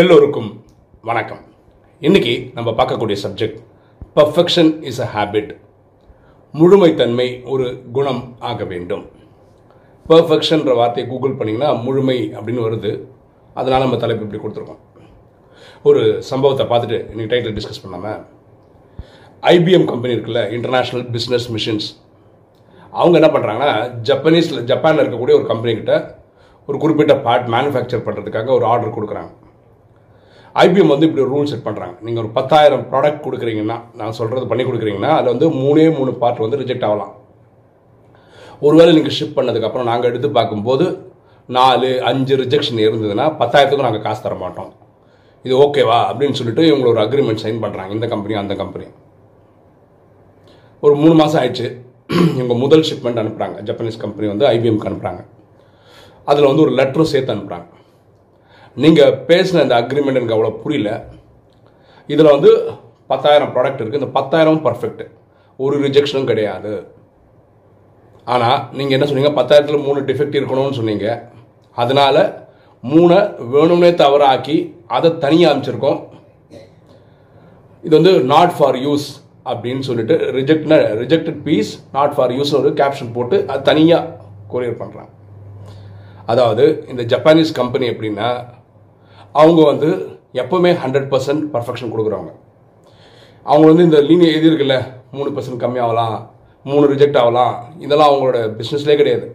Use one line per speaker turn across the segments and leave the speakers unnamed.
எல்லோருக்கும் வணக்கம். இன்னைக்கு நம்ம பார்க்கக்கூடிய subject perfection is a habit முழுமைத்தன்மை ஒரு குணம் ஆக வேண்டும். பர்ஃபெக்ஷன்ற வார்த்தையை கூகுள் பண்ணிங்கன்னா முழுமை அப்படின்னு வருது. அதனால் நம்ம தலைப்பு இப்படி கொடுத்துருக்கோம். ஒரு சம்பவத்தை பார்த்துட்டு இன்றைக்கி டைட்டில் டிஸ்கஸ் பண்ணாமல் ஐபிஎம் கம்பெனி இருக்குல்ல இன்டர்நேஷ்னல் பிஸ்னஸ் மிஷின்ஸ் அவங்க என்ன பண்ணுறாங்கன்னா ஜப்பனீஸில் ஜப்பானில் இருக்கக்கூடிய ஒரு கம்பெனிக்கிட்ட ஒரு குறிப்பிட்ட பார்ட் மேனுஃபேக்சர் பண்ணுறதுக்காக ஒரு ஆர்டர் கொடுக்குறாங்க. ஐபிஎம் வந்து இப்படி ரூல் செட் பண்ணுறாங்க நீங்கள் ஒரு பத்தாயிரம் ப்ராடக்ட் கொடுக்குறீங்கன்னா நான் சொல்கிறது பண்ணி கொடுக்குறீங்கன்னா அதில் வந்து மூணே மூணு பார்ட் வந்து ரிஜெக்ட் ஆகலாம். ஒருவேளை நீங்கள் ஷிப் பண்ணதுக்கப்புறம் நாங்கள் எடுத்து பார்க்கும்போது நாலு அஞ்சு ரிஜெக்ஷன் இருந்ததுன்னா பத்தாயிரத்துக்கும் நாங்கள் காசு தர மாட்டோம். இது ஓகேவா அப்படின்னு சொல்லிட்டு இவங்க ஒரு அக்ரிமெண்ட் சைன் பண்ணுறாங்க இந்த கம்பெனி அந்த கம்பெனி ஒரு மூணு மாதம் ஆயிடுச்சு. இவங்க முதல் ஷிப்மெண்ட் அனுப்புகிறாங்க ஜப்பனீஸ் கம்பெனி வந்து ஐபிஎம்க்கு அனுப்புகிறாங்க அதில் வந்து ஒரு லெட்டரும் சேர்த்து அனுப்புகிறாங்க நீங்கள் பேசின இந்த அக்ரிமெண்ட் எனக்கு அவ்வளோ புரியல. இதில் வந்து பத்தாயிரம் ப்ராடக்ட் இருக்குது இந்த பத்தாயிரமும் பர்ஃபெக்ட் ஒரு ரிஜெக்ஷனும் கிடையாது. ஆனால் நீங்கள் என்ன சொன்னீங்க? பத்தாயிரத்தில் மூணு டிஃபெக்ட் இருக்கணும்னு சொன்னீங்க. அதனால் மூணை வேணும்னே தவறாக்கி அதை தனியாக அமைச்சிருக்கோம் இது வந்து நாட் ஃபார் யூஸ் அப்படின்னு சொல்லிட்டு reject rejected piece not for use ஒரு கேப்ஷன் போட்டு அது தனியாக கொரியர் பண்ணுறாங்க அதாவது இந்த ஜப்பானீஸ் கம்பெனி எப்படின்னா அவங்க வந்து எப்போவுமே ஹண்ட்ரட் பர்சன்ட் பர்ஃபெக்ஷன் கொடுக்குறவங்க. அவங்க வந்து இந்த லீனியை எது இருக்குல்ல மூணு பர்சன்ட் கம்மியாகலாம் மூணு ரிஜெக்ட் ஆகலாம் இதெல்லாம் அவங்களோட பிஸ்னஸ்லேயே கிடையாது.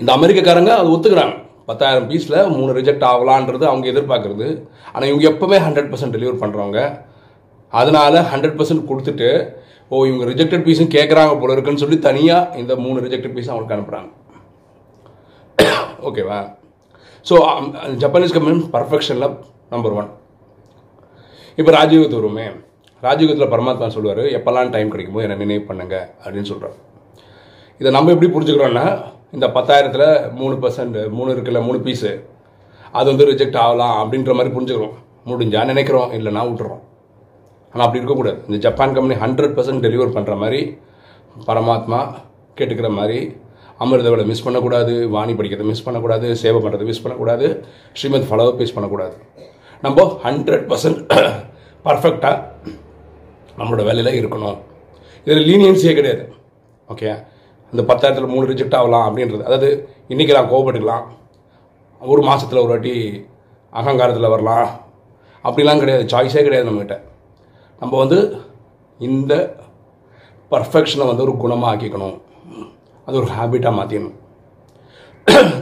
இந்த அமெரிக்கக்காரங்க அது ஒத்துக்கிறாங்க. பத்தாயிரம் பீஸில் மூணு ரிஜெக்ட் ஆகலான்றது அவங்க எதிர்பார்க்குறது. ஆனால் இவங்க எப்போவுமே ஹண்ட்ரட் பர்சன்ட் டெலிவர் பண்ணுறவங்க அதனால் ஹண்ட்ரட் பர்சன்ட் கொடுத்துட்டு ஓ இவங்க ரிஜெக்டட் பீஸும் கேட்குறாங்க போல இருக்குன்னு சொல்லி தனியாக இந்த மூணு ரிஜெக்டட் பீஸும் அவங்களுக்கு அனுப்புகிறாங்க ஓகேவா ஸோ ஜப்பானீஸ் கம்பெனி பர்ஃபெக்ஷனில் நம்பர் ஒன் இப்போ ராஜயோகத்து வருமே. ராஜீவத்தில் பரமாத்மா சொல்லுவார். எப்போல்லாம் டைம் கிடைக்குமோ என்னை நினைவு பண்ணுங்க அப்படின்னு சொல்கிறார் இதை நம்ம எப்படி புரிஞ்சுக்கிறோன்னா இந்த பத்தாயிரத்தில் மூணு பர்சன்ட் மூணு இருக்குல்ல மூணு பீஸு அது வந்து ரிஜெக்ட் ஆகலாம் அப்படின்ற மாதிரி புரிஞ்சுக்கிறோம். முடிஞ்சா நினைக்கிறோம் இல்லைனா விட்டுறோம். ஆனால் அப்படி இருக்கக்கூடாது. இந்த Japan company hundred percent deliver பண்ணுற மாதிரி பரமாத்மா கேட்டுக்கிற மாதிரி அமிர்தவளை மிஸ் பண்ணக்கூடாது வாணி படிக்கிறத மிஸ் பண்ணக்கூடாது சேவை பண்ணுறதை மிஸ் பண்ணக்கூடாது ஸ்ரீமத் ஃபலவை மிஸ் பண்ணக்கூடாது. நம்ம ஹண்ட்ரட் பர்சன்ட் பர்ஃபெக்டாக நம்மளோட வேலையில் இருக்கணும். இதில் லீனியன்ஸே கிடையாது. ஓகே அந்த பத்தாயிரத்தில் மூணு ரிஜெக்ட் ஆகலாம் அப்படின்றது. அதாவது இன்றைக்கி நான் கோவப்பட்டுக்கலாம். ஒரு மாதத்தில் ஒரு வாட்டி அகங்காரத்தில் வரலாம். அப்படிலாம் கிடையாது. சாய்ஸே கிடையாது நம்மகிட்ட. நம்ம வந்து இந்த பர்ஃபெக்ஷனை வந்து ஒரு குணமாக ஆக்கிக்கணும். அது ஒரு ஹேபிட்டாக மாற்றிடணும்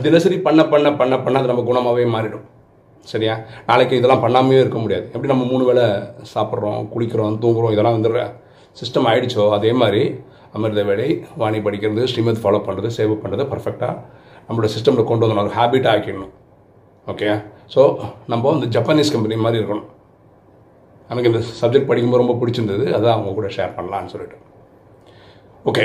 தினசரி பண்ண பண்ண பண்ண பண்ண அது நம்ம குணமாகவே மாறிடும். சரியா? நாளைக்கு இதெல்லாம் பண்ணாமே இருக்க முடியாது. எப்படி நம்ம மூணு வேளை சாப்பிட்றோம் குளிக்கிறோம் தூங்குறோம் இதெல்லாம் வந்துடுற சிஸ்டம் ஆகிடுச்சோ அதே மாதிரி அமிர்த வேலை வாணி படிக்கிறது ஸ்ரீமத் ஃபாலோ பண்ணுறது சேவ் பண்ணுறது பர்ஃபெக்டாக நம்மளோட சிஸ்டமில் கொண்டு வந்து ஒரு ஹேபிட்டாக ஆக்கிடணும். ஓகே ஸோ நம்ம இந்த ஜப்பானீஸ் கம்பெனி மாதிரி இருக்கணும். எனக்கு இந்த சப்ஜெக்ட் படிக்கும்போது ரொம்ப பிடிச்சிருந்தது அதான் அவங்க கூட ஷேர் பண்ணலான்னு சொல்லிட்டு. ஓகே